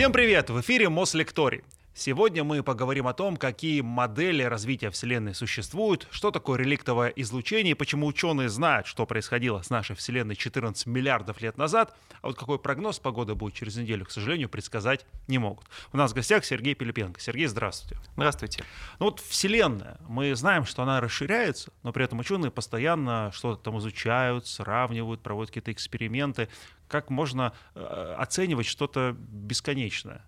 Всем привет! В эфире Мослекторий. Сегодня мы поговорим о том, какие модели развития Вселенной существуют, что такое реликтовое излучение почему ученые знают, что происходило с нашей Вселенной 14 миллиардов лет назад, а вот какой прогноз погоды будет через неделю, к сожалению, предсказать не могут. У нас в гостях Сергей Пилипенко. Сергей, здравствуйте. Здравствуйте. Ну вот Вселенная, мы знаем, что она расширяется, но при этом ученые постоянно что-то там изучают, сравнивают, проводят какие-то эксперименты. Как можно э, оценивать что-то бесконечное?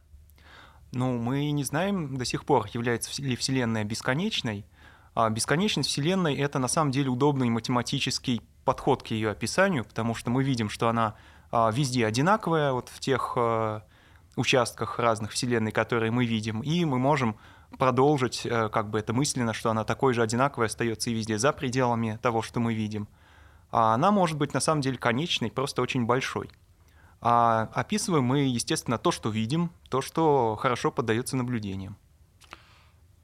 Ну, мы не знаем до сих пор, является ли Вселенная бесконечной. А бесконечность Вселенной — это на самом деле удобный математический подход к ее описанию, потому что мы видим, что она а, везде одинаковая, вот в тех а, участках разных Вселенной, которые мы видим, и мы можем продолжить э, как бы это мысленно, что она такой же одинаковой остается и везде за пределами того, что мы видим. А она может быть на самом деле конечной, просто очень большой. А описываем мы, естественно, то, что видим, то, что хорошо поддается наблюдениям.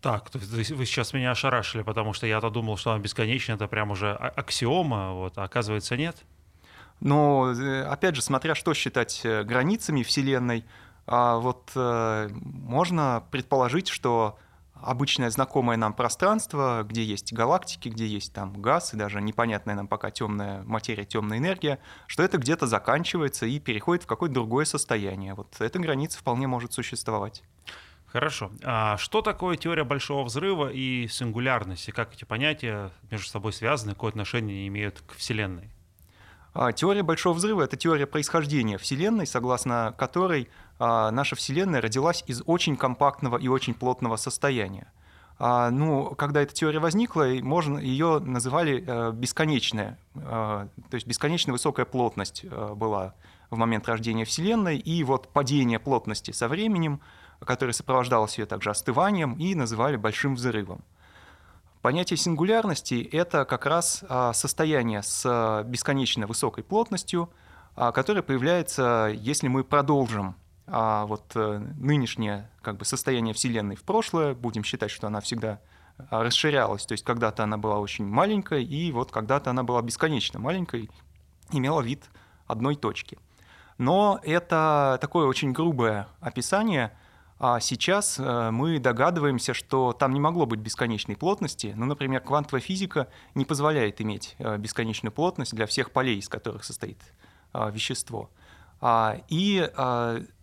Так, вы сейчас меня ошарашили, потому что я-то думал, что она бесконечна, это прям уже а, аксиома, вот, а оказывается нет. Но, э, опять же, смотря что считать э, границами Вселенной, а вот э, можно предположить, что обычное знакомое нам пространство, где есть галактики, где есть там газ и даже непонятная нам пока темная материя, темная энергия, что это где-то заканчивается и переходит в какое-то другое состояние. Вот эта граница вполне может существовать. Хорошо. А что такое теория большого взрыва и сингулярности? Как эти понятия между собой связаны, какое отношение имеют к Вселенной? А, теория Большого Взрыва — это теория происхождения Вселенной, согласно которой а, наша Вселенная родилась из очень компактного и очень плотного состояния. А, ну, когда эта теория возникла, можно, ее называли э, бесконечная, то есть бесконечно высокая плотность э, была в момент рождения Вселенной, и вот падение плотности со временем, которое сопровождалось ее также остыванием, и называли большим взрывом. Понятие сингулярности — это как раз а, состояние с а, бесконечно высокой плотностью, а, которое появляется, если мы продолжим вот э, нынешнее как бы, состояние Вселенной в прошлое, будем считать, что она всегда расширялась, то есть когда-то она была очень маленькой, и вот когда-то она была бесконечно маленькой, имела вид одной точки. Но это такое очень грубое описание — а сейчас э, мы догадываемся, что там не могло быть бесконечной плотности. Ну, например, квантовая физика не позволяет иметь э, бесконечную плотность для всех полей, из которых состоит э, вещество. А, и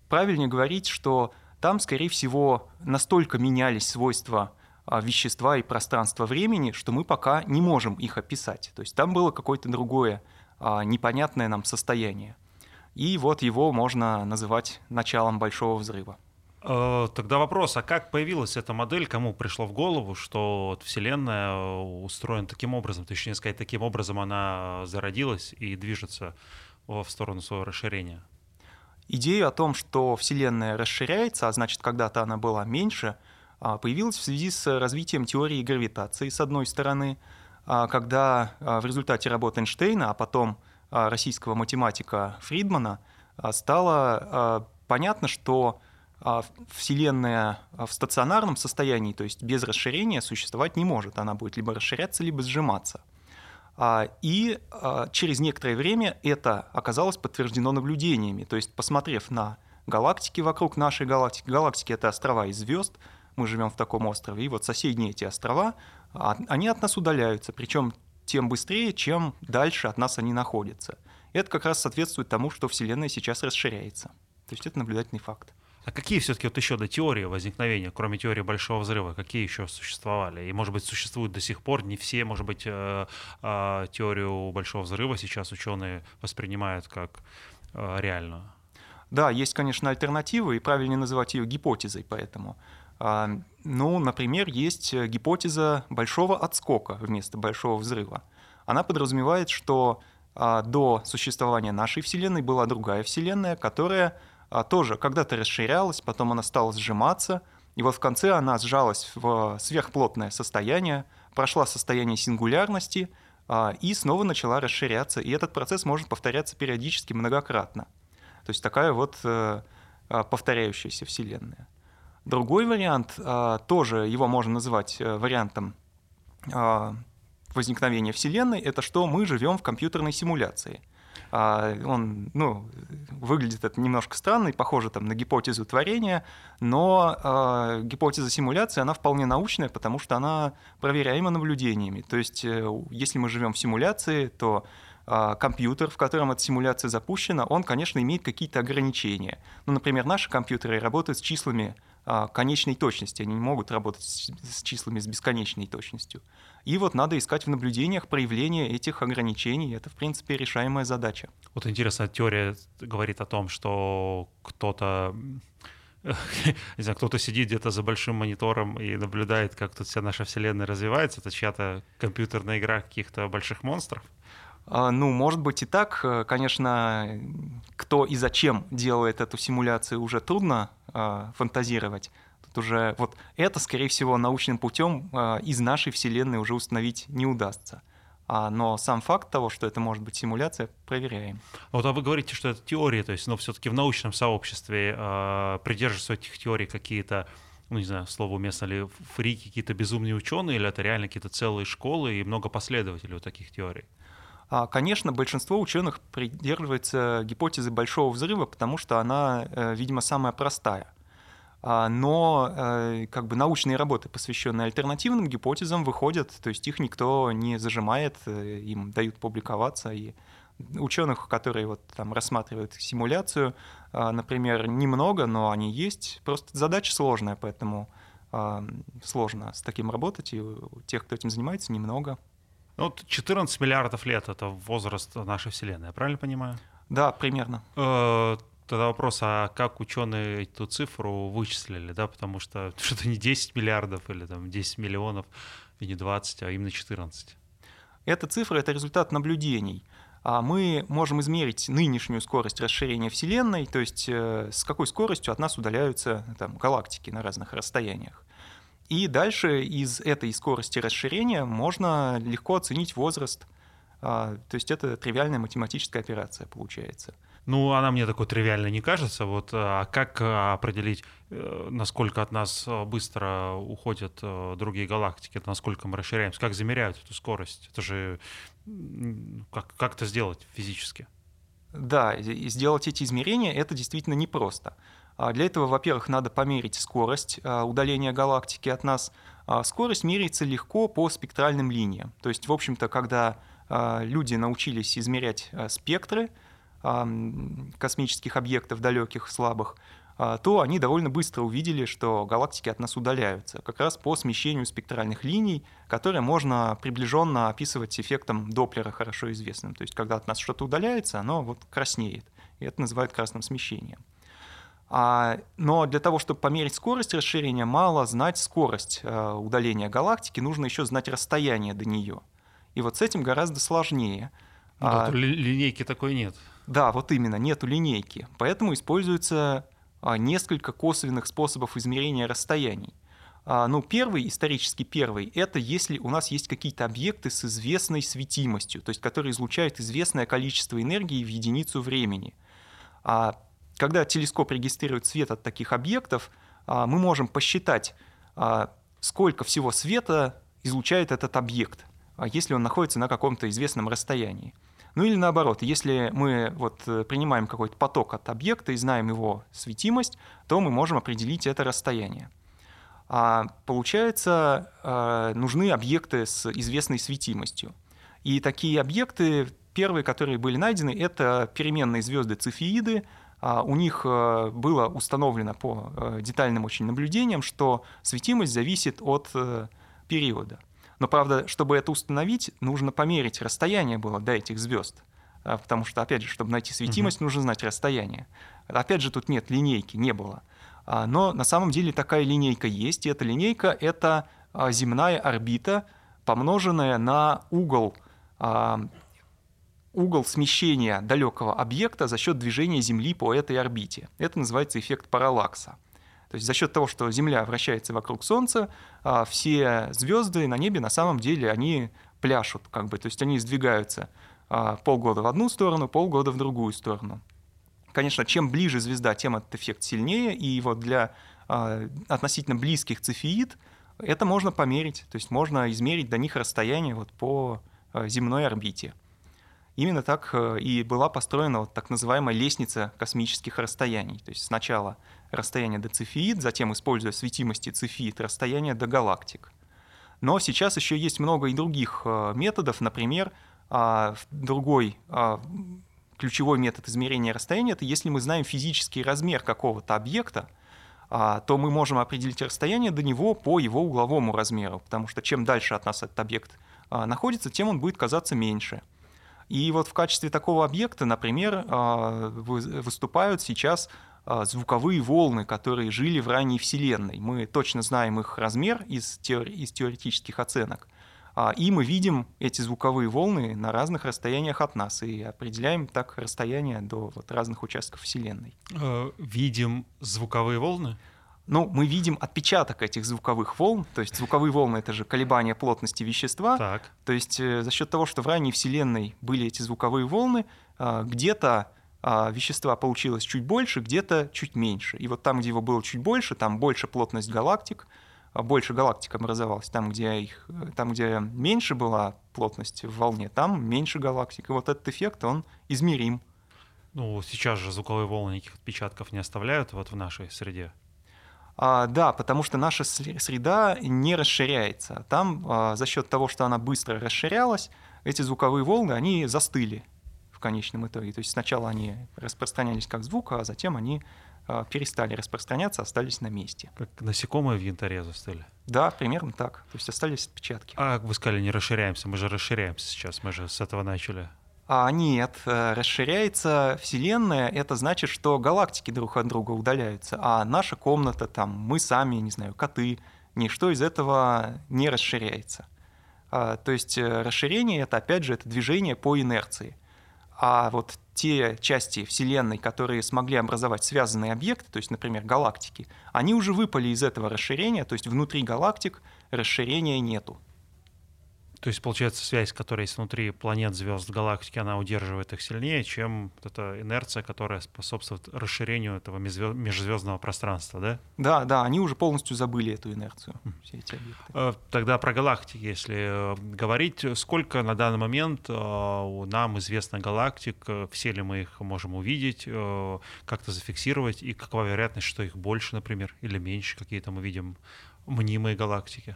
правильнее говорить, что там, скорее всего, настолько менялись свойства вещества и пространства времени, что мы пока не можем их описать. То есть там было какое-то другое непонятное нам состояние. И вот его можно называть началом большого взрыва. Э, тогда вопрос, а как появилась эта модель, кому пришло в голову, что Вселенная э, устроена таким образом, точнее сказать, таким образом она зародилась и движется в сторону своего расширения? Идея о том, что Вселенная расширяется, а значит, когда-то она была меньше, а, появилась в связи с развитием теории гравитации, с одной стороны, а, когда а, в результате работы Эйнштейна, а потом российского математика Фридмана, стало понятно, что Вселенная в стационарном состоянии, то есть без расширения, существовать не может. Она будет либо расширяться, либо сжиматься. А, и а, через некоторое время это оказалось подтверждено наблюдениями. То есть, посмотрев на галактики вокруг нашей галактики, галактики — это острова из звезд, мы живем в таком острове, и вот соседние эти острова, они от нас удаляются, причем тем быстрее, чем дальше от нас они находятся. Это как раз соответствует тому, что Вселенная сейчас расширяется. То есть это наблюдательный факт. А какие все-таки вот еще до теории возникновения, кроме теории Большого Взрыва, какие еще существовали? И, может быть, существуют до сих пор, не все, может быть, э, э, теорию Большого Взрыва сейчас ученые воспринимают как э, реальную? Да, есть, конечно, альтернативы, и правильнее называть ее гипотезой, поэтому. А, ну, например, есть гипотеза большого отскока вместо большого взрыва. Она подразумевает, что а, до существования нашей Вселенной была другая Вселенная, которая а, тоже когда-то расширялась, потом она стала сжиматься, и вот в конце она сжалась в сверхплотное состояние, прошла состояние сингулярности а, и снова начала расширяться. И этот процесс может повторяться периодически многократно. То есть такая вот э, а, повторяющаяся Вселенная. Другой вариант, тоже его можно назвать э, вариантом возникновения Вселенной, это что мы живем в компьютерной симуляции – А, он, ну, выглядит это немножко странно и похоже там, на гипотезу творения, но э, гипотеза симуляции, она вполне научная, потому что она проверяема наблюдениями. То есть, э, если мы живем в симуляции, то э, компьютер, в котором эта симуляция запущена, он, конечно, имеет какие-то ограничения. Ну, например, наши компьютеры работают с числами а, конечной точности, они не могут работать с числами с бесконечной точностью. И вот надо искать в наблюдениях проявление этих ограничений, это, в принципе, решаемая задача. Вот интересно, теория говорит о том, что кто-то не знаю, кто-то сидит где-то за большим монитором и наблюдает, как тут вся наша вселенная развивается, это чья-то компьютерная игра каких-то больших монстров? А, ну, может быть и так. Э, конечно, кто и зачем делает эту симуляцию, уже трудно э, фантазировать. Уже вот это, скорее всего, научным путем э, из нашей Вселенной уже установить не удастся. А, но сам факт того, что это может быть симуляция, проверяем. Вот а вы говорите, что это теория, то есть, но ну, все-таки в научном сообществе э, придерживаются этих теорий какие-то ну, не знаю, слово уместно ли, фрики, какие-то безумные ученые, или это реально какие-то целые школы и много последователей у таких теорий? А, конечно, большинство ученых придерживается гипотезы большого взрыва, потому что она, э, видимо, самая простая. А, но э, как бы научные работы, посвященные альтернативным гипотезам, выходят, то есть их никто не зажимает, э, им дают публиковаться. И ученых, которые вот там рассматривают симуляцию, а, например, немного, но они есть. Просто задача сложная, поэтому сложно с таким работать, и у тех, кто этим занимается, немного. Ну, вот 14 миллиардов лет — это возраст нашей Вселенной, я правильно понимаю? Да, примерно. Тогда вопрос, а как ученые эту цифру вычислили, да, потому что что-то не 10 миллиардов или там 10 миллионов, и не 20, а именно 14. Эта цифра — это результат наблюдений. А мы можем измерить нынешнюю скорость расширения Вселенной, то есть э, с какой скоростью от нас удаляются там, галактики на разных расстояниях. И дальше из этой скорости расширения можно легко оценить возраст. А, то есть это тривиальная математическая операция получается. Ну, она мне такой тривиальной не кажется. Вот, а как определить, э, насколько от нас быстро уходят э, другие галактики, насколько мы расширяемся? Как замеряют эту скорость? Это же как, как это сделать физически? Да, сделать эти измерения это действительно непросто. А для этого, во-первых, надо померить скорость удаления галактики от нас. А скорость меряется легко по спектральным линиям. То есть, в общем-то, когда люди научились измерять спектры космических объектов далеких, слабых, то они довольно быстро увидели, что галактики от нас удаляются, как раз по смещению спектральных линий, которые можно приближенно описывать эффектом Доплера, хорошо известным. То есть, когда от нас что-то удаляется, оно вот краснеет. И это называют красным смещением. А, но для того, чтобы померить скорость расширения, мало знать скорость э, удаления галактики, нужно еще знать расстояние до нее. И вот с этим гораздо сложнее. Ну да, а, линейки такой нет. Да, вот именно, нету линейки. Поэтому используется а, несколько косвенных способов измерения расстояний. А, ну, первый, исторически первый, это если у нас есть какие-то объекты с известной светимостью, то есть которые излучают известное количество энергии в единицу времени. А когда телескоп регистрирует свет от таких объектов, мы можем посчитать, сколько всего света излучает этот объект, если он находится на каком-то известном расстоянии. Ну или наоборот, если мы вот э, принимаем какой-то поток от объекта и знаем его светимость, то мы можем определить это расстояние. А получается, нужны объекты с известной светимостью. И такие объекты, первые, которые были найдены, это переменные звезды цефеиды, а, у них э, было установлено по э, детальным очень наблюдениям, что светимость зависит от э, периода. Но, правда, чтобы это установить, нужно померить расстояние было до этих звезд. А, потому что, опять же, чтобы найти светимость, угу. нужно знать расстояние. Опять же, тут нет линейки, не было. А, но на самом деле такая линейка есть, и эта линейка — это земная орбита, помноженная на угол угол смещения далекого объекта за счет движения Земли по этой орбите. Это называется эффект параллакса. То есть за счет того, что Земля вращается вокруг Солнца, а, все звезды на небе на самом деле они пляшут, как бы, то есть они сдвигаются а, полгода в одну сторону, полгода в другую сторону. Конечно, чем ближе звезда, тем этот эффект сильнее, и вот для а, относительно близких цефеид это можно померить, то есть можно измерить до них расстояние вот по земной орбите. Именно так э, и была построена вот так называемая лестница космических расстояний. То есть сначала расстояние до Цефеид, затем, используя светимости Цефеид, расстояние до галактик. Но сейчас еще есть много и других э, методов. Например, а, другой а, ключевой метод измерения расстояния — это если мы знаем физический размер какого-то объекта, а, то мы можем определить расстояние до него по его угловому размеру, потому что чем дальше от нас этот объект находится, тем он будет казаться меньше. И вот в качестве такого объекта, например, выступают сейчас а, звуковые волны, которые жили в ранней Вселенной. Мы точно знаем их размер из, теори- из теоретических оценок. А, и мы видим эти звуковые волны на разных расстояниях от нас и определяем так расстояние до вот разных участков Вселенной. Видим звуковые волны? Ну, мы видим отпечаток этих звуковых волн, то есть звуковые волны — это же колебания плотности вещества. Так. То есть э, за счет того, что в ранней Вселенной были эти звуковые волны, э, где-то а, вещества получилось чуть больше, где-то чуть меньше. И вот там, где его было чуть больше, там больше плотность галактик, а, больше галактик образовалось. Там, где, их, там, где меньше была плотность в волне, там меньше галактик. И вот этот эффект, он измерим. Ну, сейчас же звуковые волны никаких отпечатков не оставляют вот в нашей среде. А, да, потому что наша среда не расширяется. Там а, за счет того, что она быстро расширялась, эти звуковые волны, они застыли в конечном итоге. То есть сначала они распространялись как звук, а затем они а, перестали распространяться, остались на месте. Как насекомые в янтаре застыли? Да, примерно так. То есть остались отпечатки. А вы сказали, не расширяемся. Мы же расширяемся сейчас, мы же с этого начали. А нет, э, расширяется Вселенная, это значит, что галактики друг от друга удаляются, а наша комната, там, мы сами, не знаю, коты, ничто из этого не расширяется. А, то есть э, расширение — это, опять же, это движение по инерции а вот те части Вселенной, которые смогли образовать связанные объекты, то есть, например, галактики, они уже выпали из этого расширения, то есть внутри галактик расширения нету. То есть, получается, связь, которая есть внутри планет, звезд, галактики, она удерживает их сильнее, чем вот эта инерция, которая способствует расширению этого межзвездного пространства, да? Да, да, они уже полностью забыли эту инерцию, все эти объекты. Э, тогда про галактики, если э, говорить, сколько на данный момент э, нам известно галактик, все ли мы их можем увидеть, как-то зафиксировать, и какова вероятность, что их больше, например, или меньше какие-то мы видим мнимые галактики?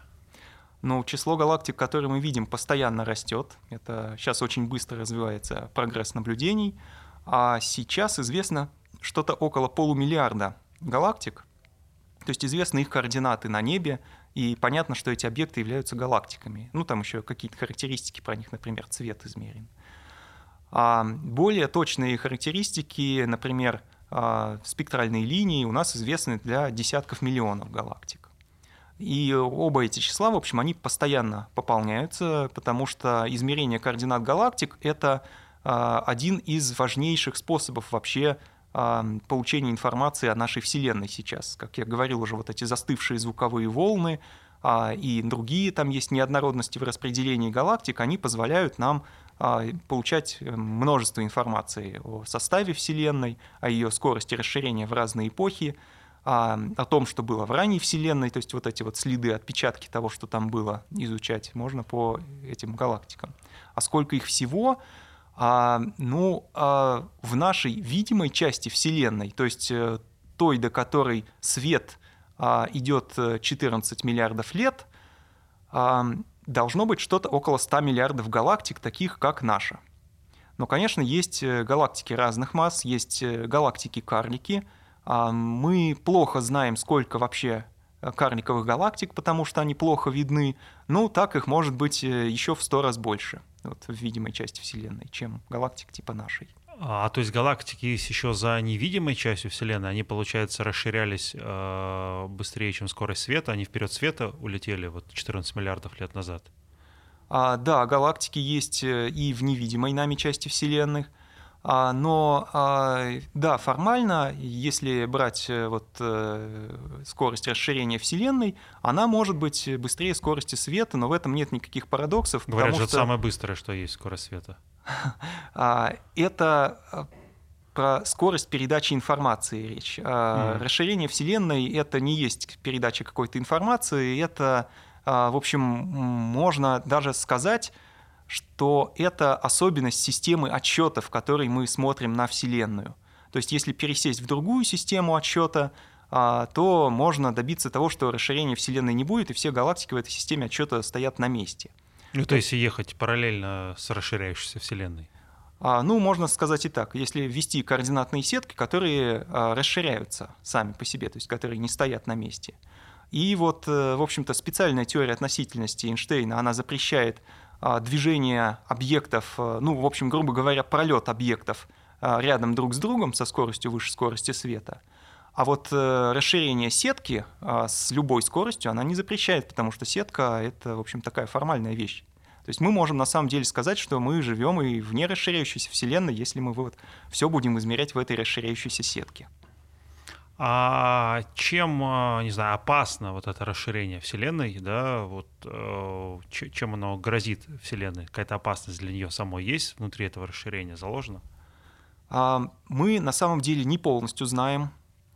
Но число галактик, которые мы видим, постоянно растет. Это сейчас очень быстро развивается прогресс наблюдений. А сейчас известно что-то около полумиллиарда галактик. То есть известны их координаты на небе, и понятно, что эти объекты являются галактиками. Ну, там еще какие-то характеристики про них, например, цвет измерен. А более точные характеристики, например, а, спектральные линии у нас известны для десятков миллионов галактик. И оба эти числа, в общем, они постоянно пополняются, потому что измерение координат галактик — это а, один из важнейших способов вообще а, получения информации о нашей Вселенной сейчас. Как я говорил уже, вот эти застывшие звуковые волны а, и другие, там есть неоднородности в распределении галактик, они позволяют нам получать множество информации о составе Вселенной, о ее скорости расширения в разные эпохи, а, о том, что было в ранней Вселенной, то есть вот эти вот следы, отпечатки того, что там было, изучать можно по этим галактикам. А сколько их всего? А, ну, а, в нашей видимой части Вселенной, то есть э, той, до которой свет а, идет 14 э, миллиардов лет, а, должно быть что-то около 100 миллиардов галактик, таких как наша. Но, конечно, есть э, галактики разных масс, есть галактики-карлики — мы плохо знаем, сколько вообще э, карликовых галактик, потому что они плохо видны. Ну, так их может быть э, еще в сто раз больше вот, в видимой части Вселенной, чем галактик типа нашей. А, то есть галактики есть еще за невидимой частью Вселенной, они, получается, расширялись э, быстрее, чем скорость света, они вперед света улетели вот 14 миллиардов лет назад. А, да, галактики есть э, и в невидимой нами части Вселенной, а, но а, да, формально, если брать э, вот э, скорость расширения Вселенной, она может быть быстрее скорости света, но в этом нет никаких парадоксов. Говорят, что это самое быстрое, что есть скорость света. А, это про скорость передачи информации речь. Mm. Расширение Вселенной — это не есть передача какой-то информации, это, в общем, можно даже сказать, что это особенность системы отсчета, в которой мы смотрим на Вселенную. То есть если пересесть в другую систему отсчета, а, то можно добиться того, что расширения Вселенной не будет, и все галактики в этой системе отсчета стоят на месте. Ну, то есть ехать параллельно с расширяющейся Вселенной. А, ну, можно сказать и так. Если ввести координатные сетки, которые а, расширяются сами по себе, то есть которые не стоят на месте. И вот, э, в общем-то, специальная теория относительности Эйнштейна, она запрещает движение объектов, э, ну, в общем, грубо говоря, пролет объектов рядом друг с другом со скоростью выше скорости света. А вот э, расширение сетки с любой скоростью она не запрещает, потому что сетка — это, в общем, такая формальная вещь. То есть мы можем на самом деле сказать, что мы живем и в нерасширяющейся Вселенной, если мы вот все будем измерять в этой расширяющейся сетке. А чем, а, не знаю, опасно вот это расширение Вселенной, да, вот э, чем оно грозит Вселенной? Какая-то опасность для нее самой есть внутри этого расширения заложена? А, мы на самом деле не полностью знаем,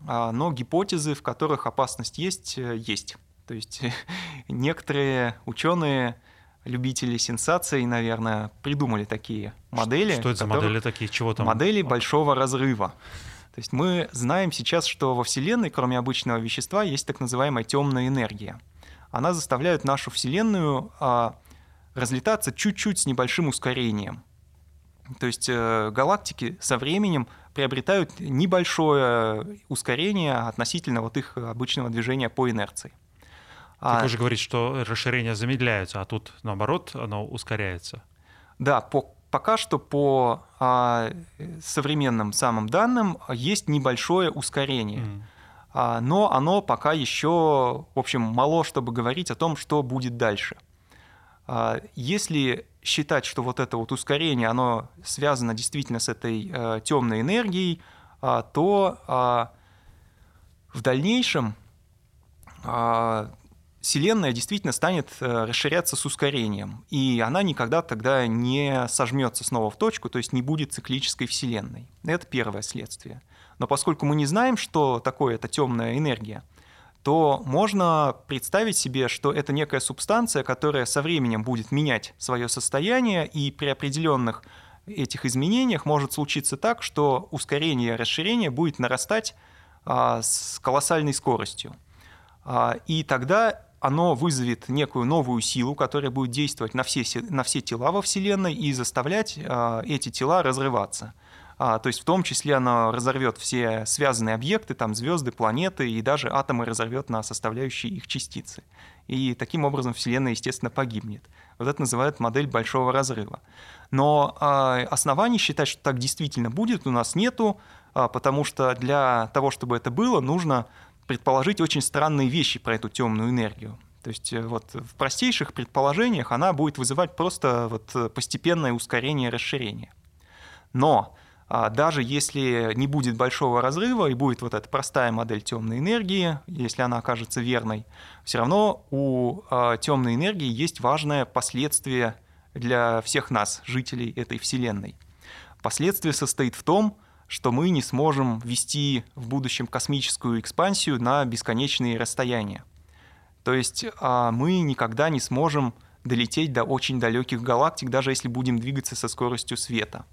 а, но гипотезы, в которых опасность есть, э, есть. То есть некоторые ученые любители сенсаций, наверное, придумали такие модели. Что это за модели такие? Чего там? Модели большого разрыва. То есть мы знаем сейчас, что во Вселенной, кроме обычного вещества, есть так называемая темная энергия. Она заставляет нашу Вселенную а, разлетаться чуть-чуть с небольшим ускорением. То есть э, галактики со временем приобретают небольшое ускорение относительно вот их обычного движения по инерции. А... Ты уже говоришь, что расширение замедляется, а тут наоборот оно ускоряется. Да, по, пока что по а, современным самым данным есть небольшое ускорение. Mm. А, но оно пока еще, в общем, мало, чтобы говорить о том, что будет дальше. А, если считать, что вот это вот ускорение, оно связано действительно с этой а, темной энергией, а, то а, в дальнейшем а, Вселенная действительно станет э, расширяться с ускорением, и она никогда тогда не сожмется снова в точку, то есть не будет циклической Вселенной. Это первое следствие. Но поскольку мы не знаем, что такое эта темная энергия, то можно представить себе, что это некая субстанция, которая со временем будет менять свое состояние, и при определенных этих изменениях может случиться так, что ускорение и расширение будет нарастать а, с колоссальной скоростью. А, и тогда оно вызовет некую новую силу, которая будет действовать на все, на все тела во Вселенной и заставлять э, эти тела разрываться. А, то есть в том числе оно разорвет все связанные объекты, там звезды, планеты и даже атомы разорвет на составляющие их частицы. И таким образом Вселенная, естественно, погибнет. Вот это называют модель большого разрыва. Но э, оснований считать, что так действительно будет, у нас нету, потому что для того, чтобы это было, нужно предположить очень странные вещи про эту темную энергию. То есть э, вот в простейших предположениях она будет вызывать просто вот э, постепенное ускорение расширения. Но а, даже если не будет большого разрыва и будет вот эта простая модель темной энергии, если она окажется верной, все равно у а, темной энергии есть важное последствие для всех нас, жителей этой Вселенной. Последствие состоит в том, что мы не сможем вести в будущем космическую экспансию на бесконечные расстояния. То есть а, мы никогда не сможем долететь до очень далеких галактик, даже если будем двигаться со скоростью света.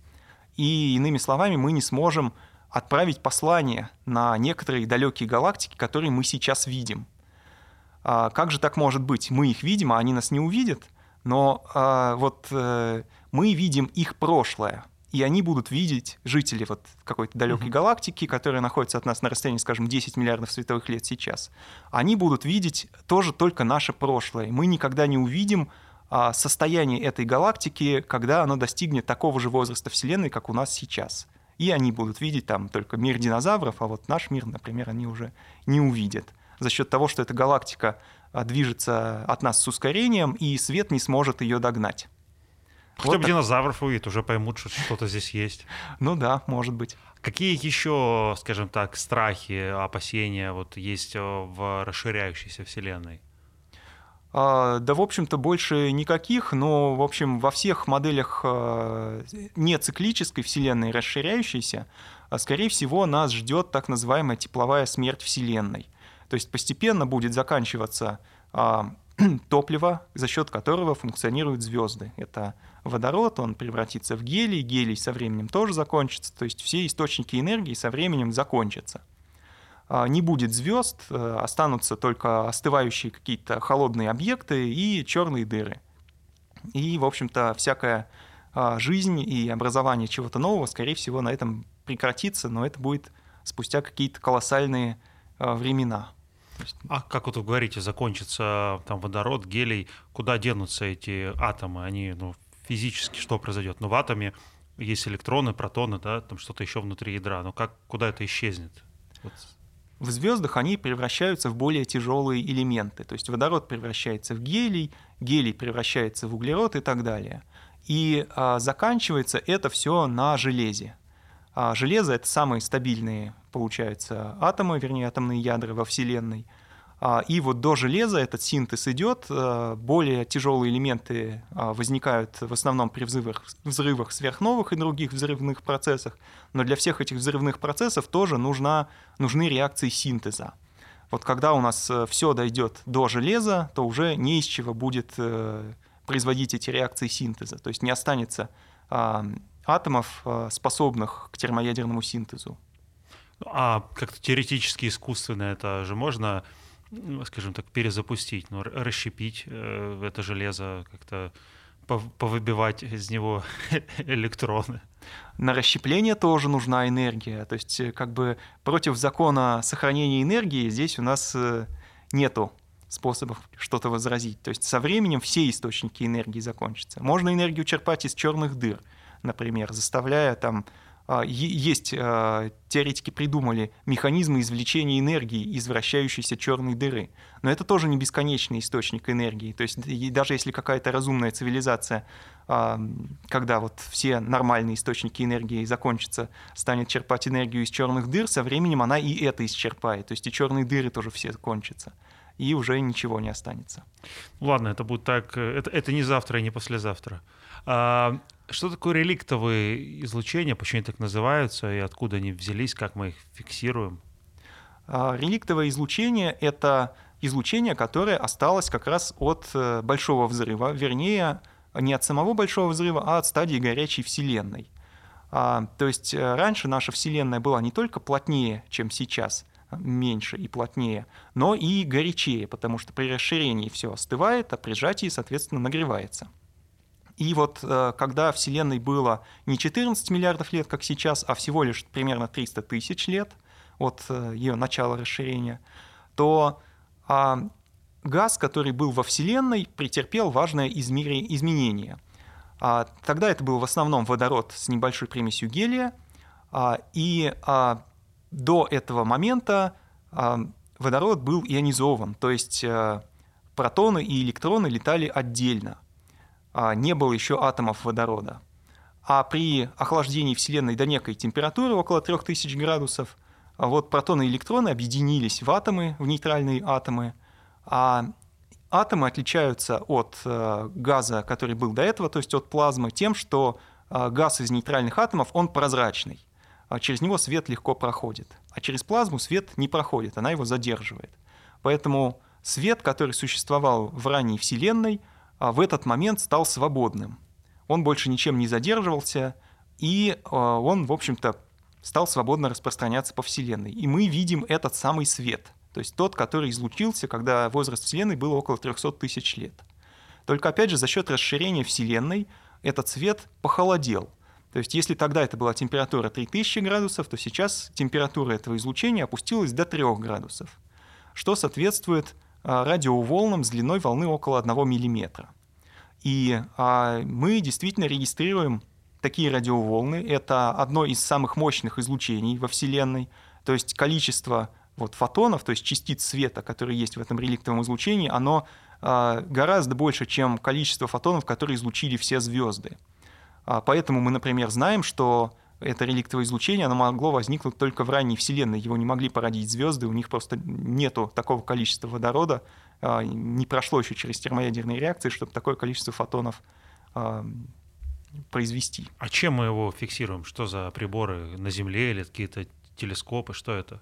И иными словами, мы не сможем отправить послание на некоторые далекие галактики, которые мы сейчас видим. А как же так может быть? Мы их видим, а они нас не увидят, но а, вот э, мы видим их прошлое и они будут видеть, жители вот какой-то далекой mm-hmm. галактики, которая находится от нас на расстоянии, скажем, 10 миллиардов световых лет сейчас, они будут видеть тоже только наше прошлое. Мы никогда не увидим а, состояние этой галактики, когда оно достигнет такого же возраста Вселенной, как у нас сейчас. И они будут видеть там только мир динозавров, а вот наш мир, например, они уже не увидят. За счет того, что эта галактика а, движется от нас с ускорением, и свет не сможет ее догнать. Хотя вот бы так. динозавров увидят, уже поймут, что что-то здесь есть. Ну да, может быть. Какие еще, скажем так, страхи, опасения вот есть э, в расширяющейся Вселенной? А, да, в общем-то, больше никаких, но, в общем, во всех моделях э, не циклической Вселенной расширяющейся, а, скорее всего, нас ждет так называемая тепловая смерть Вселенной. То есть постепенно будет заканчиваться а, топливо, за счет которого функционируют звезды. Это водород, он превратится в гелий, гелий со временем тоже закончится, то есть все источники энергии со временем закончатся. А, не будет звезд, э, останутся только остывающие какие-то холодные объекты и черные дыры. И, в общем-то, всякая а, жизнь и образование чего-то нового, скорее всего, на этом прекратится, но это будет спустя какие-то колоссальные а, времена. А как вот вы говорите, закончится там водород, гелий, куда денутся эти атомы? Они, ну, физически что произойдет? Ну, в атоме есть электроны, протоны, да, там что-то еще внутри ядра. Но как, куда это исчезнет? Вот. В звездах они превращаются в более тяжелые элементы. То есть водород превращается в гелий, гелий превращается в углерод и так далее. И а, заканчивается это все на железе. А железо — это самые стабильные, получается, атомы, вернее, атомные ядра во Вселенной. А, и вот до железа этот синтез идет, а, более тяжелые элементы а, возникают в основном при взрывах, взрывах сверхновых и других взрывных процессах, но для всех этих взрывных процессов тоже нужна, нужны реакции синтеза. Вот когда у нас э, все дойдет до железа, то уже не из чего будет э, производить эти реакции синтеза, то есть не останется атомов, э, способных к термоядерному синтезу. А как-то теоретически искусственно это же можно, скажем так, перезапустить, ну, расщепить э, это железо, как-то повыбивать из него электроны. На расщепление тоже нужна энергия. То есть э, как бы против закона сохранения энергии здесь у нас нету способов что-то возразить. То есть со временем все источники энергии закончатся. Можно энергию черпать из черных дыр – например, заставляя там а, есть а, теоретики придумали механизмы извлечения энергии из вращающейся черной дыры, но это тоже не бесконечный источник энергии. То есть даже если какая-то разумная цивилизация, а, когда вот все нормальные источники энергии закончатся, станет черпать энергию из черных дыр, со временем она и это исчерпает. То есть и черные дыры тоже все кончатся и уже ничего не останется. Ладно, это будет так. Э, это, это не завтра и не послезавтра. Что такое реликтовые излучения, почему они так называются, и откуда они взялись, как мы их фиксируем? А, реликтовое излучение — это излучение, которое осталось как раз от э, Большого взрыва, вернее, не от самого Большого взрыва, а от стадии горячей Вселенной. А, то есть э, раньше наша Вселенная была не только плотнее, чем сейчас, меньше и плотнее, но и горячее, потому что при расширении все остывает, а при сжатии, соответственно, нагревается. И вот э, когда Вселенной было не 14 миллиардов лет, как сейчас, а всего лишь примерно 300 тысяч лет от э, ее начала расширения, то а, газ, который был во Вселенной, претерпел важное изменение. А, тогда это был в основном водород с небольшой примесью гелия, а, и до этого момента водород был ионизован, то есть э, протоны и электроны летали отдельно – не было еще атомов водорода. А при охлаждении Вселенной до некой температуры, около 3000 градусов, а вот протоны и электроны объединились в атомы, в нейтральные атомы, а атомы отличаются от э, газа, который был до этого, то есть от плазмы, тем, что э, газ из нейтральных атомов, он прозрачный. Через него свет легко проходит. А через плазму свет не проходит, она его задерживает. Поэтому свет, который существовал в ранней Вселенной, а, в этот момент стал свободным. Он больше ничем не задерживался, и а, он, в общем-то, стал свободно распространяться по Вселенной. И мы видим этот самый свет, то есть тот, который излучился, когда возраст Вселенной был около 300 тысяч лет. Только, опять же, за счет расширения Вселенной этот свет похолодел. То есть если тогда это была температура 3000 градусов, то сейчас температура этого излучения опустилась до 3 градусов, что соответствует а, радиоволнам с длиной волны около 1 мм. И а, мы действительно регистрируем такие радиоволны. Это одно из самых мощных излучений во Вселенной. То есть количество вот, фотонов, то есть частиц света, которые есть в этом реликтовом излучении, оно а, гораздо больше, чем количество фотонов, которые излучили все звезды. Поэтому мы, например, знаем, что это реликтовое излучение, оно могло возникнуть только в ранней Вселенной. Его не могли породить звезды, у них просто нету такого количества водорода, а, не прошло еще через термоядерные реакции, чтобы такое количество фотонов а, произвести. А чем мы его фиксируем? Что за приборы на Земле или какие-то телескопы? Что это?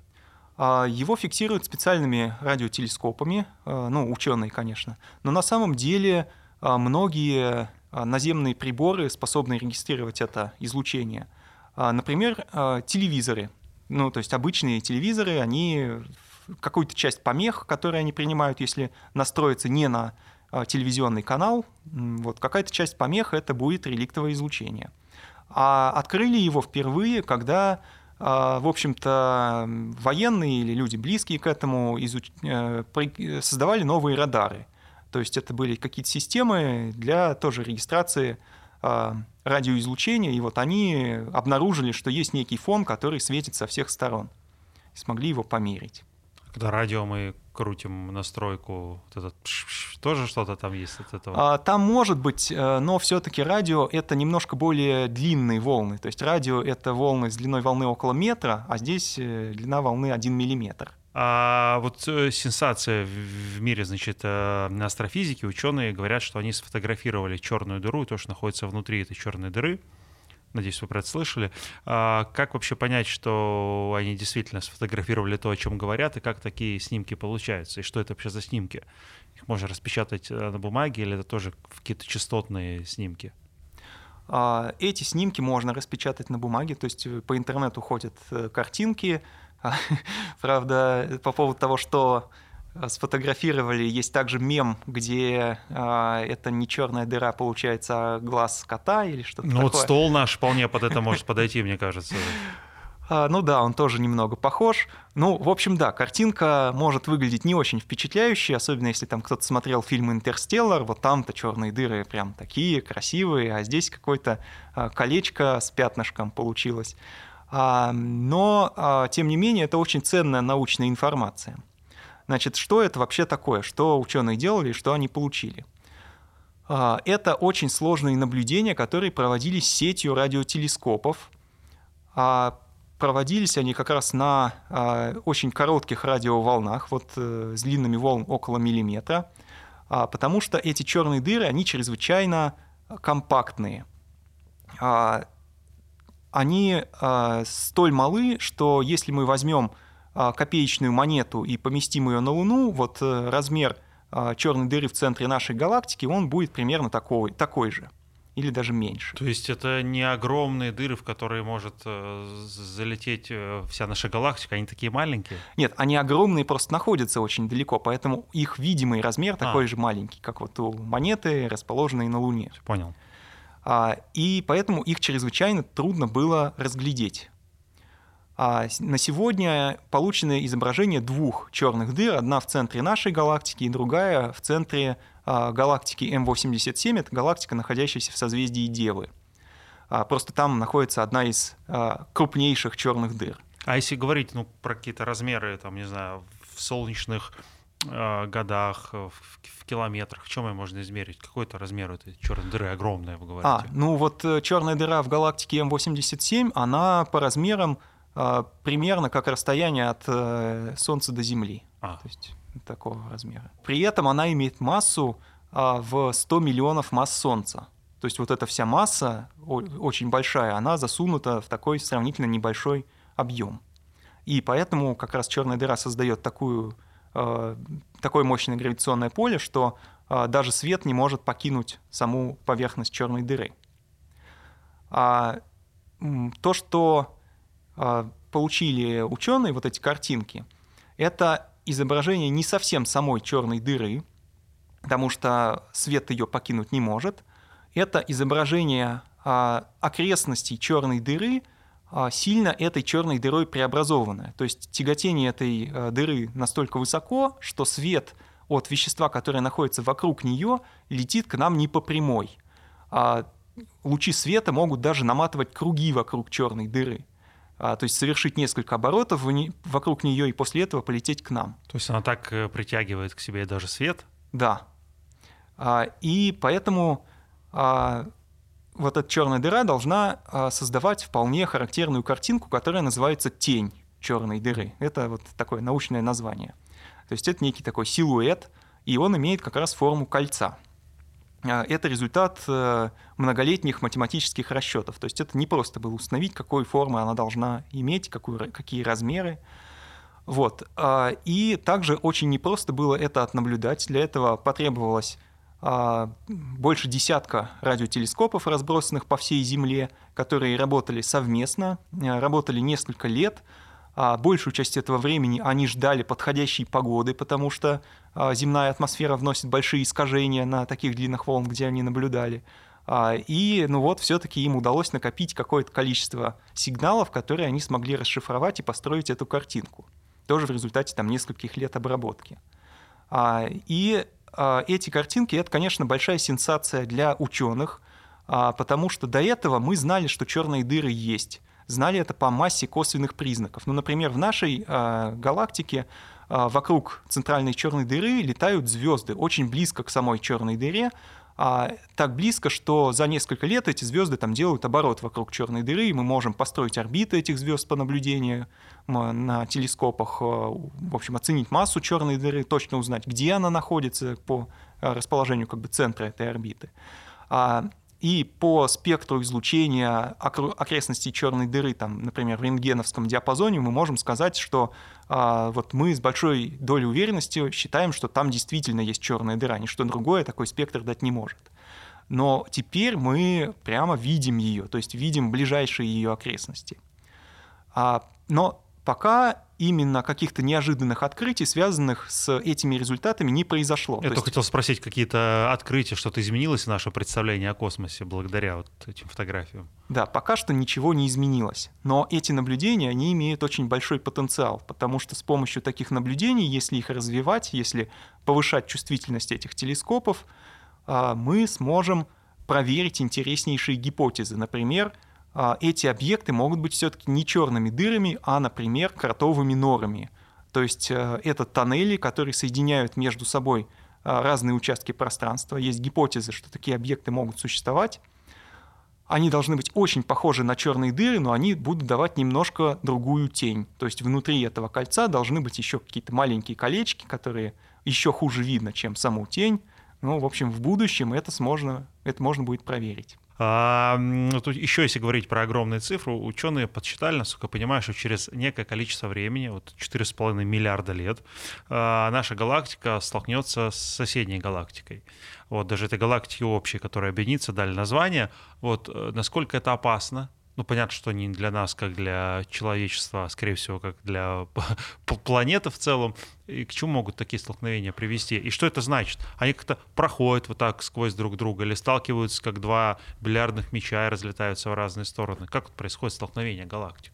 Его фиксируют специальными радиотелескопами, ну, ученые, конечно. Но на самом деле многие наземные приборы способны регистрировать это излучение. Например, телевизоры. Ну, то есть обычные телевизоры, они какую-то часть помех, которые они принимают, если настроиться не на а, телевизионный канал, вот какая-то часть помех это будет реликтовое излучение. А открыли его впервые, когда, а, в общем-то, военные или люди, близкие к этому, изуч... Э, создавали новые радары. То есть это были какие-то системы для тоже регистрации а, радиоизлучения, и вот они обнаружили, что есть некий фон, который светит со всех сторон. И смогли его померить. Когда радио мы крутим настройку, вот этот, тоже что-то там есть от этого? А, там может быть, э, но все-таки радио это немножко более длинные волны. То есть радио это волны с длиной волны около метра, а здесь э, длина волны 1 миллиметр. А вот э, сенсация в мире, значит, астрофизики, ученые говорят, что они сфотографировали черную дыру, то, что находится внутри этой черной дыры, Надеюсь, вы про это слышали. А как вообще понять, что они действительно сфотографировали то, о чем говорят, и как такие снимки получаются, и что это вообще за снимки? Их можно распечатать э, на бумаге, или это тоже какие-то частотные снимки? А, эти снимки можно распечатать на бумаге, то есть э, по интернету ходят э, картинки. Правда, по поводу того, что сфотографировали. Есть также мем, где э, это не черная дыра, получается, а глаз кота или что-то ну, такое. Ну вот стол наш вполне под это может подойти, мне кажется. А, ну да, он тоже немного похож. Ну, в общем, да, картинка может выглядеть не очень впечатляюще, особенно если там кто-то смотрел фильм «Интерстеллар», вот там-то черные дыры прям такие красивые, а здесь какое-то а, колечко с пятнышком получилось. А, но, а, тем не менее, это очень ценная научная информация. Значит, что это вообще такое? Что ученые делали что они получили? А, это очень сложные наблюдения, которые проводились сетью радиотелескопов. Проводились они как раз на очень коротких радиоволнах, вот э, с длинными волн около миллиметра, потому что эти черные дыры, они чрезвычайно компактные. Они столь малы, что если мы возьмем а, копеечную монету и поместим ее на Луну, вот э, размер а, черной дыры в центре нашей галактики, он будет примерно такой, такой же или даже меньше. То есть это не огромные дыры, в которые может э, залететь э, вся наша галактика, они такие маленькие? Нет, они огромные, просто находятся очень далеко, поэтому их видимый размер а. такой же маленький, как вот у монеты, расположенной на Луне. Понял. И поэтому их чрезвычайно трудно было разглядеть. А на сегодня получено изображение двух черных дыр, одна в центре нашей галактики и другая в центре а, галактики М87, это галактика, находящаяся в созвездии Девы. А, просто там находится одна из а, крупнейших черных дыр. А если говорить ну, про какие-то размеры, там, не знаю, в солнечных годах, в, в километрах, чем ее можно измерить? Какой-то размер этой черной дыры огромная, вы говорите? А, ну вот э, черная дыра в галактике М87, она по размерам а, примерно как расстояние от э, Солнца до Земли. А. То есть такого размера. При этом она имеет массу а, в 100 миллионов масс Солнца. То есть вот эта вся масса очень большая, она засунута в такой сравнительно небольшой объем. И поэтому как раз черная дыра создает такую, такое мощное гравитационное поле, что даже свет не может покинуть саму поверхность черной дыры. А то, что а, получили ученые вот эти картинки, это изображение не совсем самой черной дыры, потому что свет ее покинуть не может. Это изображение окрестностей черной дыры, сильно этой черной дырой преобразованное. То есть тяготение этой дыры настолько высоко, что свет от вещества, которое находится вокруг нее, летит к нам не по прямой. Лучи света могут даже наматывать круги вокруг черной дыры а, то есть совершить несколько оборотов вокруг нее и после этого полететь к нам. То есть она так э, притягивает к себе даже свет? Да. А, и поэтому а, вот эта черная дыра должна а, создавать вполне характерную картинку, которая называется тень черной дыры. Это вот такое научное название. То есть это некий такой силуэт, и он имеет как раз форму кольца. А, это результат э, многолетних математических расчетов. То есть это не просто было установить, какой формы она должна иметь, какую, какие размеры. Вот. А, и также очень непросто было это отнаблюдать. Для этого потребовалось больше десятка радиотелескопов, разбросанных по всей Земле, которые работали совместно, а, работали несколько лет. Большую часть этого времени они ждали подходящей погоды, потому что земная атмосфера вносит большие искажения на таких длинных волн, где они наблюдали. И, ну вот, все-таки им удалось накопить какое-то количество сигналов, которые они смогли расшифровать и построить эту картинку тоже в результате там, нескольких лет обработки. А, и а, эти картинки — это, конечно, большая сенсация для ученых, а, потому что до этого мы знали, что черные дыры есть. Знали это по массе косвенных признаков. Ну, например, в нашей галактике вокруг центральной черной дыры летают звезды очень близко к самой черной дыре, а, так близко, что за несколько лет эти звезды там делают оборот вокруг черной дыры, и мы можем построить орбиты этих звезд по наблюдению на телескопах, а, в общем, оценить массу черной дыры, точно узнать, где она находится по а, расположению как бы центра этой орбиты. А, и по спектру излучения окрестностей черной дыры, там, например, в рентгеновском диапазоне, мы можем сказать, что а, вот мы с большой долей уверенности считаем, что там действительно есть черная дыра, ничто другое такой спектр дать не может. Но теперь мы прямо видим ее, то есть видим ближайшие ее окрестности. А, но пока именно каких-то неожиданных открытий, связанных с этими результатами, не произошло. Я только есть... хотел спросить, какие-то открытия, что-то изменилось в наше представление о космосе благодаря вот этим фотографиям? Да, пока что ничего не изменилось. Но эти наблюдения, они имеют очень большой потенциал, потому что с помощью таких наблюдений, если их развивать, если повышать чувствительность этих телескопов, а, мы сможем проверить интереснейшие гипотезы. Например, эти объекты могут быть все-таки не черными дырами, а, например, кротовыми норами. То есть э, это тоннели, которые соединяют между собой а, разные участки пространства. Есть гипотезы, что такие объекты могут существовать. Они должны быть очень похожи на черные дыры, но они будут давать немножко другую тень. То есть внутри этого кольца должны быть еще какие-то маленькие колечки, которые еще хуже видно, чем саму тень. Ну, в общем, в будущем это, можно, это можно будет проверить. А, ну, тут еще если говорить про огромные цифры, ученые подсчитали, насколько понимаю, что через некое количество времени, вот 4,5 миллиарда лет, а, наша галактика столкнется с соседней галактикой. Вот даже этой галактики общей, которая объединится, дали название. Вот э, насколько это опасно, ну, понятно, что не для нас, как для человечества, а, скорее всего, как для планеты в целом. И к чему могут такие столкновения привести? И что это значит? Они как-то проходят вот так сквозь друг друга или сталкиваются, как два бильярдных мяча и разлетаются в разные стороны? Как происходит столкновение галактик?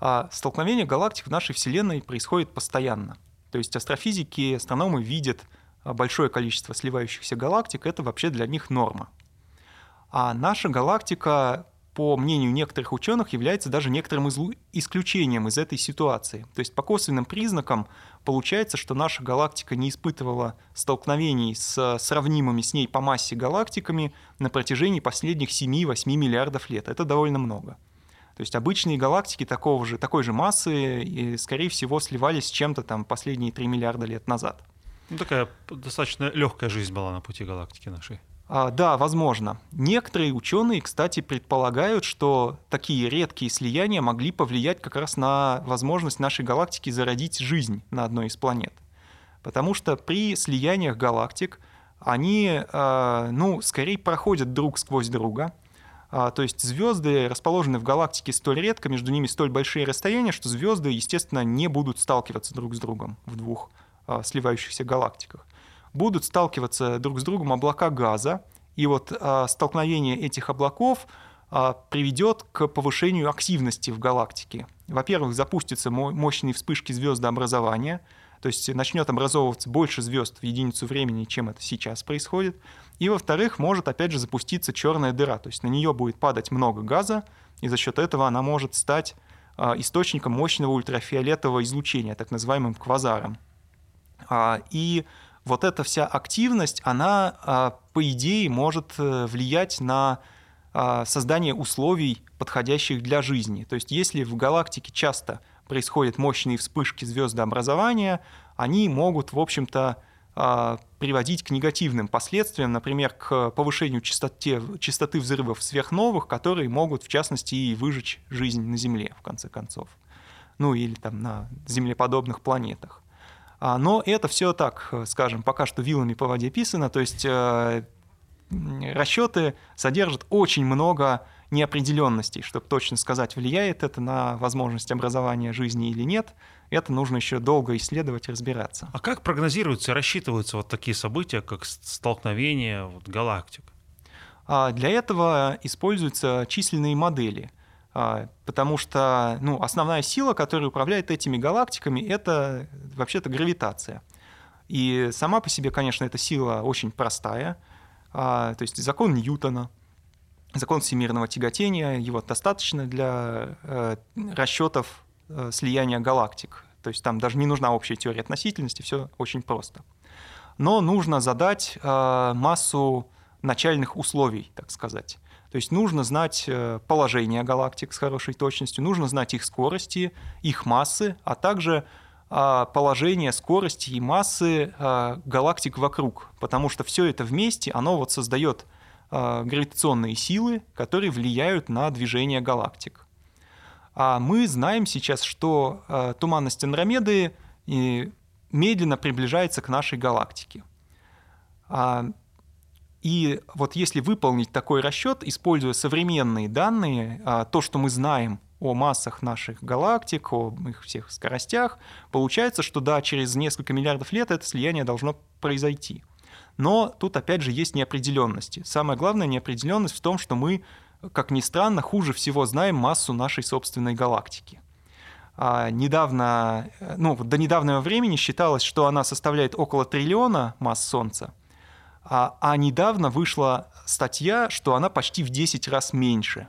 А столкновение галактик в нашей Вселенной происходит постоянно. То есть астрофизики, астрономы видят а, большое количество сливающихся галактик, это вообще для них норма. А наша галактика по мнению некоторых ученых, является даже некоторым исключением из этой ситуации. То есть по косвенным признакам получается, что наша галактика не испытывала столкновений с сравнимыми с ней по массе галактиками на протяжении последних 7-8 миллиардов лет. Это довольно много. То есть обычные галактики такого же, такой же массы, и, скорее всего, сливались с чем-то там последние 3 миллиарда лет назад. Ну, такая достаточно легкая жизнь была на пути галактики нашей. А, да, возможно. Некоторые ученые, кстати, предполагают, что такие редкие слияния могли повлиять как раз на возможность нашей галактики зародить жизнь на одной из планет. Потому что при слияниях галактик они, а, ну, скорее проходят друг сквозь друга. А, то есть звезды расположены в галактике столь редко, между ними столь большие расстояния, что звезды, естественно, не будут сталкиваться друг с другом в двух сливающихся галактиках будут сталкиваться друг с другом облака газа, и вот а, столкновение этих облаков а, приведет к повышению активности в галактике. Во-первых, запустятся мощные вспышки звездообразования, то есть начнет образовываться больше звезд в единицу времени, чем это сейчас происходит. И во-вторых, может опять же запуститься черная дыра, то есть на нее будет падать много газа, и за счет этого она может стать а, источником мощного ультрафиолетового излучения, так называемым квазаром. А, и вот эта вся активность, она, а, по идее, может э, влиять на а, создание условий, подходящих для жизни. То есть если в галактике часто происходят мощные вспышки звездообразования, они могут, в общем-то, а, приводить к негативным последствиям, например, к повышению частоте, частоты взрывов сверхновых, которые могут, в частности, и выжечь жизнь на Земле, в конце концов. ну или там на землеподобных планетах. А, но это все так, скажем, пока что вилами по воде писано, то есть э, расчеты содержат очень много неопределенностей, чтобы точно сказать, влияет это на возможность образования жизни или нет. Это нужно еще долго исследовать и разбираться. А как прогнозируются, рассчитываются вот такие события, как столкновение вот, галактик? А для этого используются численные модели, потому что ну, основная сила, которая управляет этими галактиками, это вообще-то гравитация. И сама по себе, конечно, эта сила очень простая, а, то есть закон Ньютона – закон всемирного тяготения, его достаточно для э, расчетов э, слияния галактик. То есть там даже не нужна общая теория относительности, все очень просто. Но нужно задать э, массу начальных условий, так сказать. То есть нужно знать э, положение галактик с хорошей точностью, нужно знать их скорости, их массы, а также э, положение скорости и массы э, галактик вокруг, потому что все это вместе, оно вот создает а, гравитационные силы, которые влияют на движение галактик. А мы знаем сейчас, что а, туманность Андромеды медленно приближается к нашей галактике. А, и вот если выполнить такой расчет, используя современные данные, то, что мы знаем о массах наших галактик, о их всех скоростях, получается, что да, через несколько миллиардов лет это слияние должно произойти. Но тут опять же есть неопределенности. Самая главная неопределенность в том, что мы, как ни странно, хуже всего знаем массу нашей собственной галактики. А недавно, ну, до недавнего времени считалось, что она составляет около триллиона масс Солнца, а, а недавно вышла статья, что она почти в 10 раз меньше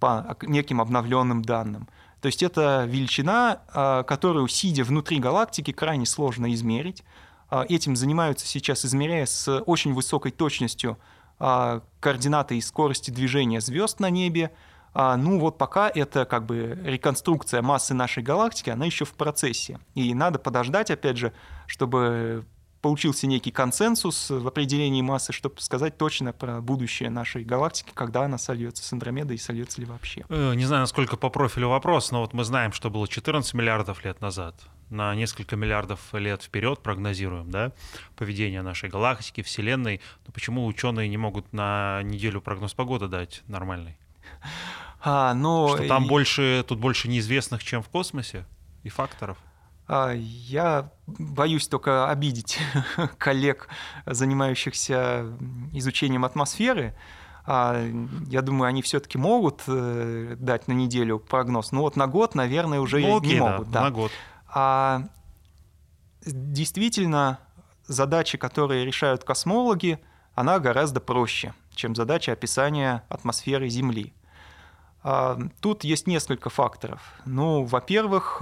по неким обновленным данным. То есть это величина, а, которую, сидя внутри галактики, крайне сложно измерить. А, этим занимаются сейчас, измеряя с очень высокой точностью а, координаты и скорости движения звезд на небе. Ну вот пока это как бы реконструкция массы нашей галактики, она еще в процессе. И надо подождать, опять же, чтобы получился некий консенсус в определении массы, чтобы сказать точно про будущее нашей галактики, когда она сольется с Андромедой и сольется ли вообще. Э, не знаю, насколько по профилю вопрос, но вот мы знаем, что было 14 миллиардов лет назад. На несколько миллиардов лет вперед прогнозируем, да, поведение нашей галактики, Вселенной. Но почему ученые не могут на неделю прогноз погоды дать нормальный? А, ну, что там и... больше, тут больше неизвестных, чем в космосе и факторов? А, я боюсь только обидеть коллег, занимающихся изучением атмосферы. А, я думаю, они все-таки могут э, дать на неделю прогноз. Ну вот на год, наверное, уже окей, не могут. Да, да. На год. А действительно, задачи, которые решают космологи, она гораздо проще, чем задача описания атмосферы Земли. Тут есть несколько факторов. Ну, во-первых,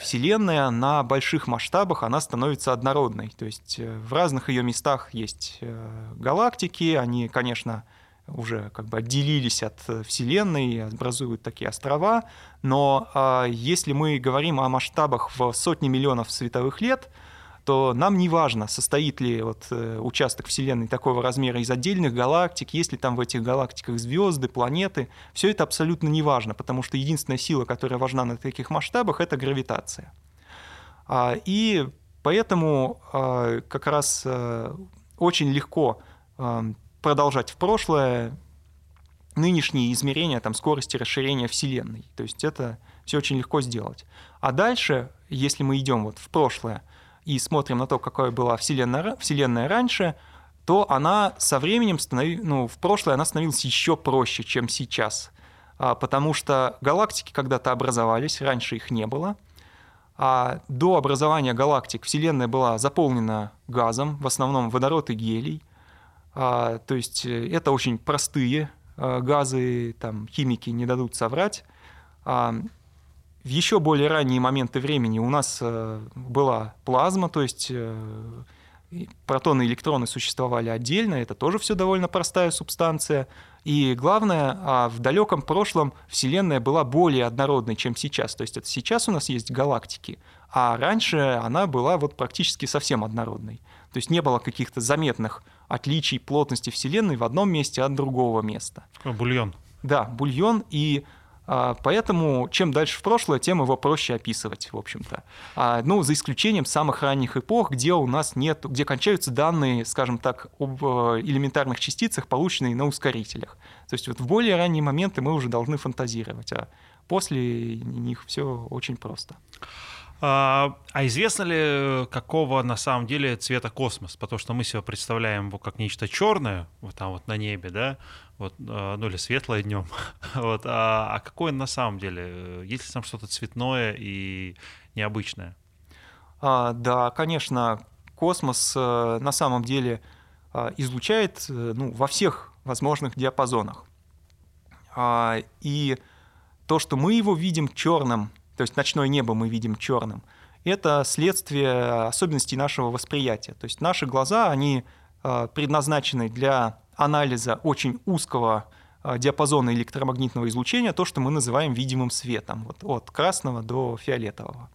Вселенная на больших масштабах, она становится однородной. То есть э, в разных ее местах есть э, галактики, они, конечно, уже как бы отделились от э, Вселенной и образуют такие острова, но а, если мы говорим о масштабах в сотни миллионов световых лет, то нам не важно, состоит ли вот э, участок Вселенной такого размера из отдельных галактик, есть ли там в этих галактиках звезды, планеты. Все это абсолютно не важно, потому что единственная сила, которая важна на таких масштабах, это гравитация. А, и поэтому а, как раз э, очень легко а, продолжать в прошлое нынешние измерения там, скорости расширения Вселенной. То есть это все очень легко сделать. А дальше, если мы идем вот в прошлое, и смотрим на то, какая была Вселенная, Вселенная раньше, то она со временем, становилась, ну, в прошлое она становилась еще проще, чем сейчас. А, потому что галактики когда-то образовались, раньше их не было. А до образования галактик Вселенная была заполнена газом, в основном водород и гелий. А, то есть э, это очень простые а, газы, там, химики не дадут соврать. А, в еще более ранние моменты времени у нас э, была плазма, то есть э, протоны и электроны существовали отдельно, это тоже все довольно простая субстанция. И главное, а в далеком прошлом Вселенная была более однородной, чем сейчас. То есть это сейчас у нас есть галактики, а раньше она была вот практически совсем однородной. То есть не было каких-то заметных отличий плотности Вселенной в одном месте от другого места. Такой бульон. Да, бульон. И А, поэтому чем дальше в прошлое, тем его проще описывать, в общем-то. А, ну, за исключением самых ранних эпох, где у нас нет, где кончаются данные, скажем так, об э, элементарных частицах, полученные на ускорителях. То есть вот в более ранние моменты мы уже должны фантазировать, а после них все очень просто. А, а известно ли, какого на самом деле цвета космос? Потому что мы себе представляем его как нечто черное, вот там вот на небе, да, вот, а, ну или светлое днем. вот, а, а какое на самом деле? Есть ли там что-то цветное и необычное? А, да, конечно, космос э, на самом деле а, излучает э, ну, во всех возможных диапазонах. А, и то, что мы его видим черным, то есть ночное небо мы видим черным, это следствие особенностей нашего восприятия. То есть наши глаза, они э, предназначены для анализа очень узкого э, диапазона электромагнитного излучения, то, что мы называем видимым светом, вот от красного до фиолетового.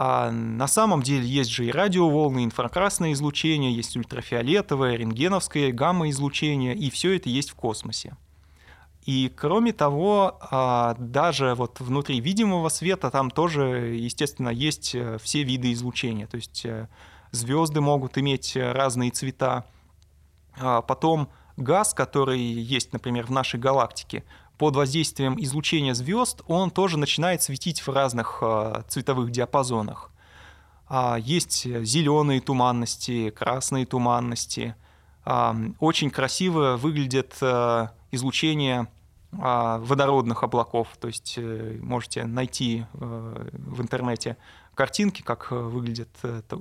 А на самом деле есть же и радиоволны, инфракрасное излучение, есть ультрафиолетовое, рентгеновское, гамма-излучение, и все это есть в космосе. И кроме того, а, даже вот внутри видимого света там тоже, естественно, есть э, все виды излучения. То есть э, звезды могут иметь разные цвета. А потом газ, который есть, например, в нашей галактике, под воздействием излучения звезд, он тоже начинает светить в разных э, цветовых диапазонах. А, есть зеленые туманности, красные туманности. Очень красиво выглядит излучение а, водородных облаков. То есть э, можете найти э, в интернете картинки, как э, выглядят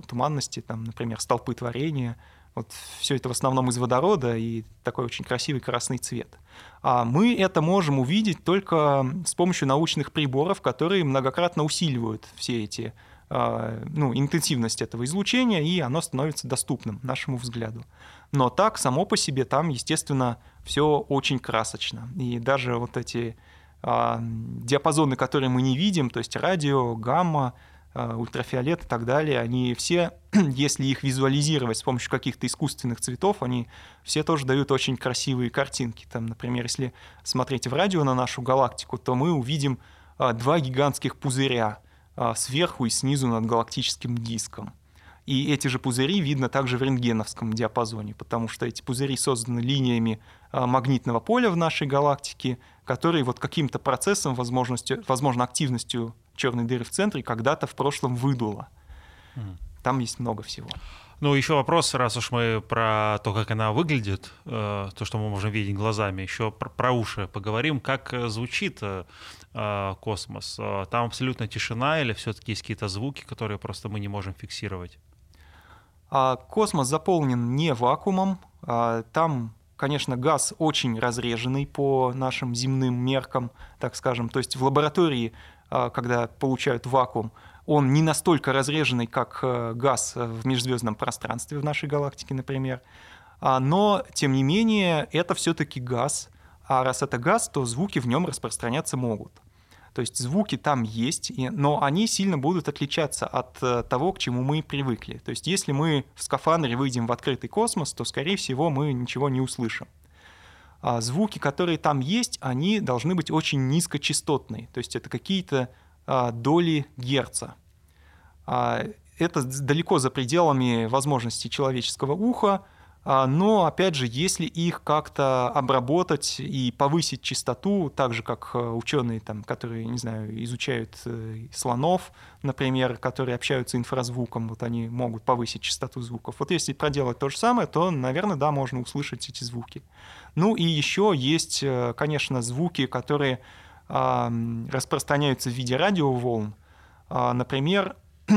туманности, там, например, столпы творения. Вот все это в основном из водорода и такой очень красивый красный цвет. А мы это можем увидеть только с помощью научных приборов, которые многократно усиливают все эти а, ну, интенсивность этого излучения, и оно становится доступным нашему взгляду. Но так, само по себе, там, естественно, все очень красочно. И даже вот эти а, диапазоны, которые мы не видим, то есть радио, гамма, ультрафиолет и так далее, они все, если их визуализировать с помощью каких-то искусственных цветов, они все тоже дают очень красивые картинки. Там, например, если смотреть в радио на нашу галактику, то мы увидим два гигантских пузыря – а, сверху и снизу над галактическим диском. И эти же пузыри видно также в рентгеновском диапазоне, потому что эти пузыри созданы линиями а, магнитного поля в нашей галактике, которые вот каким-то процессом, возможностью, возможно, активностью черной дыры в центре когда-то в прошлом выдуло. Там есть много всего. Ну, еще вопрос, раз уж мы про то, как она выглядит, э, то, что мы можем видеть глазами, еще про, про уши поговорим. Как э, звучит э, космос? Там абсолютно тишина или все-таки есть какие-то звуки, которые просто мы не можем фиксировать? А космос заполнен не вакуумом. А там, конечно, газ очень разреженный по нашим земным меркам, так скажем. То есть в лаборатории, когда получают вакуум, он не настолько разреженный, как э, газ в межзвездном пространстве в нашей галактике, например. А, но, тем не менее, это все-таки газ. А раз это газ, то звуки в нем распространяться могут. То есть звуки там есть, но они сильно будут отличаться от э, того, к чему мы привыкли. То есть если мы в скафандре выйдем в открытый космос, то, скорее всего, мы ничего не услышим. А звуки, которые там есть, они должны быть очень низкочастотные. То есть это какие-то а, доли герца. А, это далеко за пределами возможностей человеческого уха, но, опять же, если их как-то обработать и повысить частоту, так же, как э, ученые, там, которые, не знаю, изучают э, слонов, например, которые общаются инфразвуком, вот они могут повысить частоту звуков. Вот если проделать то же самое, то, наверное, да, можно услышать эти звуки. Ну и еще есть, э, конечно, звуки, которые распространяются в виде радиоволн. А, например,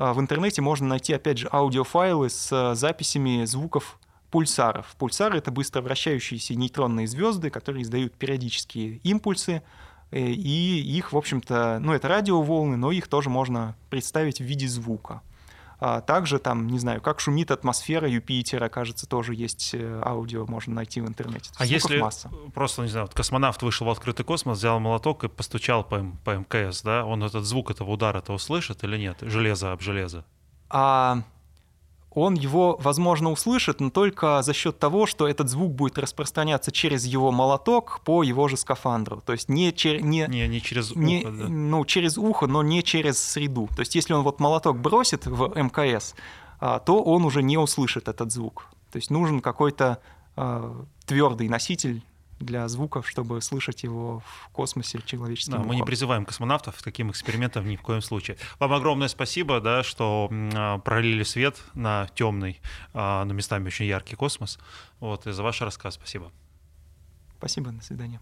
в интернете можно найти, опять же, аудиофайлы с записями звуков пульсаров. Пульсары — это быстро вращающиеся нейтронные звезды, которые издают периодические импульсы, э, и их, в общем-то, ну, это радиоволны, но их тоже можно представить в виде звука. А также там, не знаю, как шумит атмосфера Юпитера, кажется, тоже есть э, аудио, можно найти в интернете. А если масса. просто, не знаю, вот космонавт вышел в открытый космос, взял молоток и постучал по, по МКС, да, он этот звук этого удара-то услышит или нет? Железо об железо? А он его, возможно, услышит, но только за счет того, что этот звук будет распространяться через его молоток по его же скафандру. То есть не, чер... не... не, не через ухо, не, да. Ну, через ухо, но не через среду. То есть если он вот молоток бросит в МКС, а, то он уже не услышит этот звук. То есть нужен какой-то а, твердый носитель для звуков, чтобы слышать его в космосе человеческим да, Мы не призываем космонавтов к таким экспериментам ни в коем случае. Вам огромное спасибо, да, что а, пролили свет на темный, а, но местами очень яркий космос. Вот, и за ваш рассказ спасибо. Спасибо, до свидания.